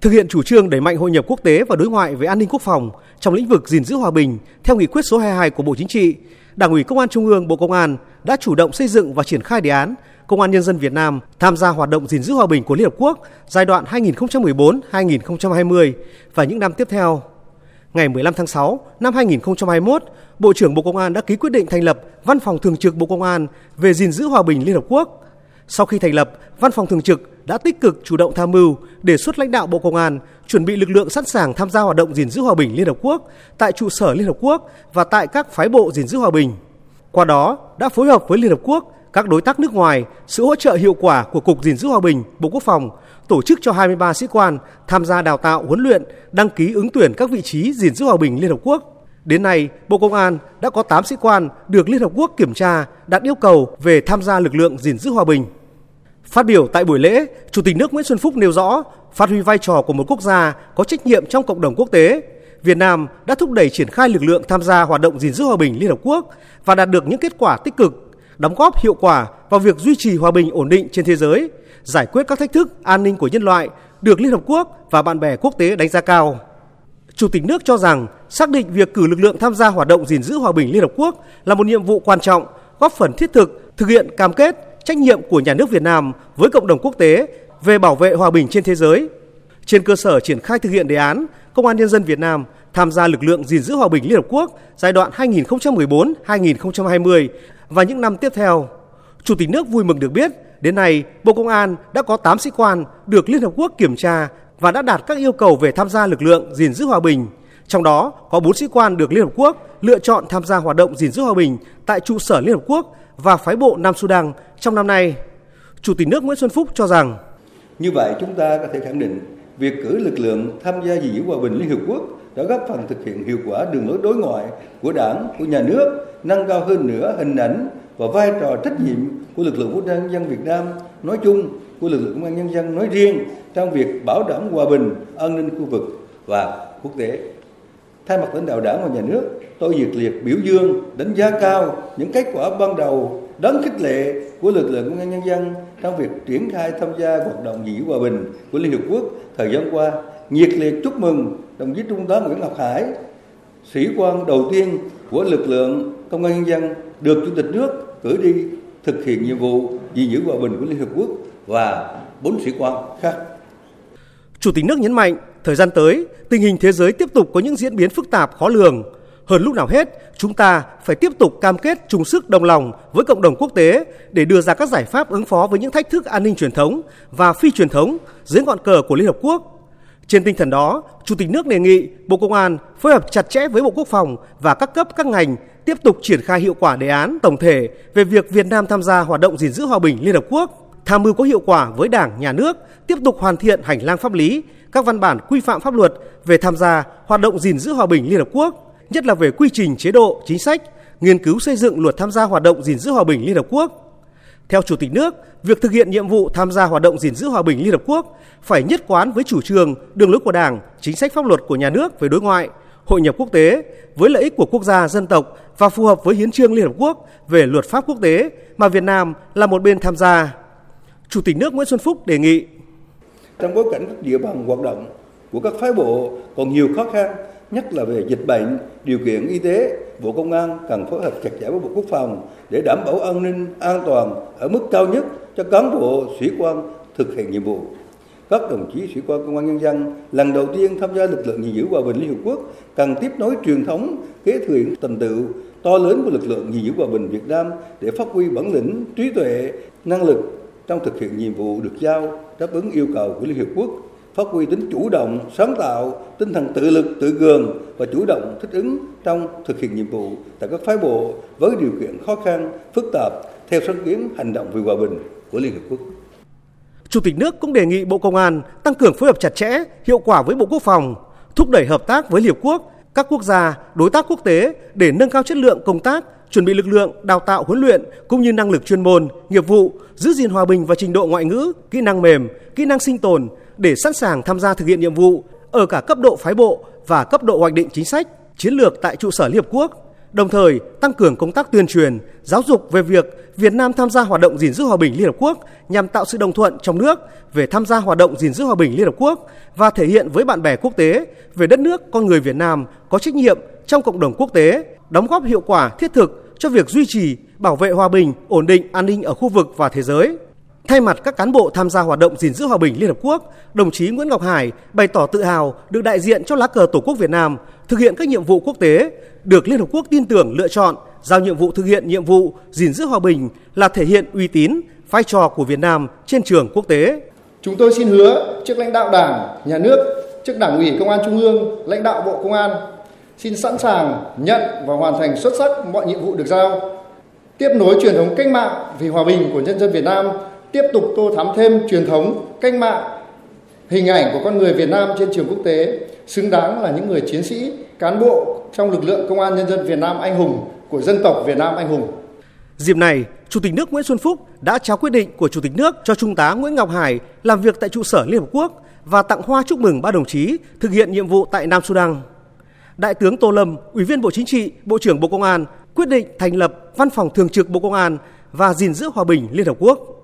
Thực hiện chủ trương đẩy mạnh hội nhập quốc tế và đối ngoại về an ninh quốc phòng trong lĩnh vực gìn giữ hòa bình theo nghị quyết số 22 của Bộ Chính trị, Đảng ủy Công an Trung ương Bộ Công an đã chủ động xây dựng và triển khai đề án Công an nhân dân Việt Nam tham gia hoạt động gìn giữ hòa bình của Liên Hợp Quốc giai đoạn 2014-2020 và những năm tiếp theo. Ngày 15 tháng 6 năm 2021, Bộ trưởng Bộ Công an đã ký quyết định thành lập Văn phòng Thường trực Bộ Công an về gìn giữ hòa bình Liên Hợp Quốc. Sau khi thành lập, Văn phòng Thường trực đã tích cực chủ động tham mưu, đề xuất lãnh đạo Bộ Công an chuẩn bị lực lượng sẵn sàng tham gia hoạt động gìn giữ hòa bình Liên Hợp Quốc tại trụ sở Liên Hợp Quốc và tại các phái bộ gìn giữ hòa bình. Qua đó, đã phối hợp với Liên Hợp Quốc, các đối tác nước ngoài, sự hỗ trợ hiệu quả của Cục gìn giữ hòa bình, Bộ Quốc phòng, tổ chức cho 23 sĩ quan tham gia đào tạo, huấn luyện, đăng ký ứng tuyển các vị trí gìn giữ hòa bình Liên Hợp Quốc. Đến nay, Bộ Công an đã có 8 sĩ quan được Liên Hợp Quốc kiểm tra đạt yêu cầu về tham gia lực lượng gìn giữ hòa bình. Phát biểu tại buổi lễ, Chủ tịch nước Nguyễn Xuân Phúc nêu rõ, phát huy vai trò của một quốc gia có trách nhiệm trong cộng đồng quốc tế, Việt Nam đã thúc đẩy triển khai lực lượng tham gia hoạt động gìn giữ hòa bình Liên Hợp Quốc và đạt được những kết quả tích cực, đóng góp hiệu quả vào việc duy trì hòa bình ổn định trên thế giới, giải quyết các thách thức an ninh của nhân loại được Liên Hợp Quốc và bạn bè quốc tế đánh giá cao. Chủ tịch nước cho rằng xác định việc cử lực lượng tham gia hoạt động gìn giữ hòa bình Liên Hợp Quốc là một nhiệm vụ quan trọng, góp phần thiết thực thực hiện cam kết trách nhiệm của nhà nước Việt Nam với cộng đồng quốc tế về bảo vệ hòa bình trên thế giới. Trên cơ sở triển khai thực hiện đề án, Công an nhân dân Việt Nam tham gia lực lượng gìn giữ hòa bình Liên Hợp Quốc giai đoạn 2014-2020 và những năm tiếp theo. Chủ tịch nước vui mừng được biết, đến nay Bộ Công an đã có 8 sĩ quan được Liên Hợp Quốc kiểm tra và đã đạt các yêu cầu về tham gia lực lượng gìn giữ hòa bình. Trong đó có 4 sĩ quan được Liên Hợp Quốc lựa chọn tham gia hoạt động gìn giữ hòa bình tại trụ sở Liên Hợp Quốc và phái bộ Nam Sudan trong năm nay. Chủ tịch nước Nguyễn Xuân Phúc cho rằng Như vậy chúng ta có thể khẳng định việc cử lực lượng tham gia gìn giữ hòa bình Liên hiệp Quốc đã góp phần thực hiện hiệu quả đường lối đối ngoại của đảng, của nhà nước, nâng cao hơn nữa hình ảnh và vai trò trách nhiệm của lực lượng vũ trang nhân dân Việt Nam nói chung, của lực lượng công an nhân dân nói riêng trong việc bảo đảm hòa bình, an ninh khu vực và quốc tế. Thay mặt lãnh đạo đảng và nhà nước, tôi nhiệt liệt biểu dương, đánh giá cao những kết quả ban đầu đáng khích lệ của lực lượng công an nhân dân trong việc triển khai tham gia hoạt động gìn giữ hòa bình của Liên Hợp Quốc thời gian qua. Nhiệt liệt chúc mừng đồng chí Trung tá Nguyễn Ngọc Hải, sĩ quan đầu tiên của lực lượng công an nhân dân được Chủ tịch nước cử đi thực hiện nhiệm vụ gìn giữ hòa bình của Liên Hợp Quốc và bốn sĩ quan khác. Chủ tịch nước nhấn mạnh, thời gian tới, tình hình thế giới tiếp tục có những diễn biến phức tạp khó lường. Hơn lúc nào hết, chúng ta phải tiếp tục cam kết chung sức đồng lòng với cộng đồng quốc tế để đưa ra các giải pháp ứng phó với những thách thức an ninh truyền thống và phi truyền thống dưới ngọn cờ của Liên Hợp Quốc. Trên tinh thần đó, Chủ tịch nước đề nghị Bộ Công an phối hợp chặt chẽ với Bộ Quốc phòng và các cấp các ngành tiếp tục triển khai hiệu quả đề án tổng thể về việc Việt Nam tham gia hoạt động gìn giữ hòa bình Liên Hợp Quốc, tham mưu có hiệu quả với Đảng, Nhà nước, tiếp tục hoàn thiện hành lang pháp lý, các văn bản quy phạm pháp luật về tham gia hoạt động gìn giữ hòa bình Liên Hợp Quốc, nhất là về quy trình chế độ, chính sách, nghiên cứu xây dựng luật tham gia hoạt động gìn giữ hòa bình Liên Hợp Quốc. Theo Chủ tịch nước, việc thực hiện nhiệm vụ tham gia hoạt động gìn giữ hòa bình Liên Hợp Quốc phải nhất quán với chủ trương, đường lối của Đảng, chính sách pháp luật của nhà nước về đối ngoại, hội nhập quốc tế với lợi ích của quốc gia dân tộc và phù hợp với hiến trương Liên Hợp Quốc về luật pháp quốc tế mà Việt Nam là một bên tham gia. Chủ tịch nước Nguyễn Xuân Phúc đề nghị trong bối cảnh các địa bàn hoạt động của các phái bộ còn nhiều khó khăn, nhất là về dịch bệnh, điều kiện y tế, Bộ Công an cần phối hợp chặt chẽ với Bộ Quốc phòng để đảm bảo an ninh, an toàn ở mức cao nhất cho cán bộ, sĩ quan thực hiện nhiệm vụ. Các đồng chí sĩ quan công an nhân dân lần đầu tiên tham gia lực lượng gìn giữ hòa bình Liên Hợp Quốc cần tiếp nối truyền thống kế thừa thành tựu to lớn của lực lượng gìn giữ hòa bình Việt Nam để phát huy bản lĩnh, trí tuệ, năng lực trong thực hiện nhiệm vụ được giao đáp ứng yêu cầu của Liên Hiệp Quốc, phát huy tính chủ động, sáng tạo, tinh thần tự lực, tự cường và chủ động thích ứng trong thực hiện nhiệm vụ tại các phái bộ với điều kiện khó khăn, phức tạp theo sáng kiến hành động vì hòa bình của Liên Hiệp Quốc. Chủ tịch nước cũng đề nghị Bộ Công an tăng cường phối hợp chặt chẽ, hiệu quả với Bộ Quốc phòng, thúc đẩy hợp tác với Liên Hiệp Quốc, các quốc gia, đối tác quốc tế để nâng cao chất lượng công tác, chuẩn bị lực lượng, đào tạo huấn luyện cũng như năng lực chuyên môn, nghiệp vụ, giữ gìn hòa bình và trình độ ngoại ngữ, kỹ năng mềm, kỹ năng sinh tồn để sẵn sàng tham gia thực hiện nhiệm vụ ở cả cấp độ phái bộ và cấp độ hoạch định chính sách, chiến lược tại trụ sở Liên Hợp Quốc đồng thời tăng cường công tác tuyên truyền, giáo dục về việc Việt Nam tham gia hoạt động gìn giữ hòa bình Liên Hợp Quốc nhằm tạo sự đồng thuận trong nước về tham gia hoạt động gìn giữ hòa bình Liên Hợp Quốc và thể hiện với bạn bè quốc tế về đất nước con người Việt Nam có trách nhiệm trong cộng đồng quốc tế, đóng góp hiệu quả thiết thực cho việc duy trì, bảo vệ hòa bình, ổn định, an ninh ở khu vực và thế giới. Thay mặt các cán bộ tham gia hoạt động gìn giữ hòa bình Liên Hợp Quốc, đồng chí Nguyễn Ngọc Hải bày tỏ tự hào được đại diện cho lá cờ Tổ quốc Việt Nam thực hiện các nhiệm vụ quốc tế, được Liên Hợp Quốc tin tưởng lựa chọn, giao nhiệm vụ thực hiện nhiệm vụ gìn giữ hòa bình là thể hiện uy tín, vai trò của Việt Nam trên trường quốc tế. Chúng tôi xin hứa trước lãnh đạo Đảng, Nhà nước, trước Đảng ủy Công an Trung ương, lãnh đạo Bộ Công an, xin sẵn sàng nhận và hoàn thành xuất sắc mọi nhiệm vụ được giao, tiếp nối truyền thống cách mạng vì hòa bình của nhân dân Việt Nam tiếp tục tô thắm thêm truyền thống cách mạng, hình ảnh của con người Việt Nam trên trường quốc tế, xứng đáng là những người chiến sĩ, cán bộ trong lực lượng công an nhân dân Việt Nam anh hùng của dân tộc Việt Nam anh hùng. Dịp này, Chủ tịch nước Nguyễn Xuân Phúc đã trao quyết định của Chủ tịch nước cho Trung tá Nguyễn Ngọc Hải làm việc tại trụ sở Liên Hợp Quốc và tặng hoa chúc mừng ba đồng chí thực hiện nhiệm vụ tại Nam Sudan. Đại tướng Tô Lâm, Ủy viên Bộ Chính trị, Bộ trưởng Bộ Công an quyết định thành lập Văn phòng Thường trực Bộ Công an và gìn giữ hòa bình Liên Hợp Quốc.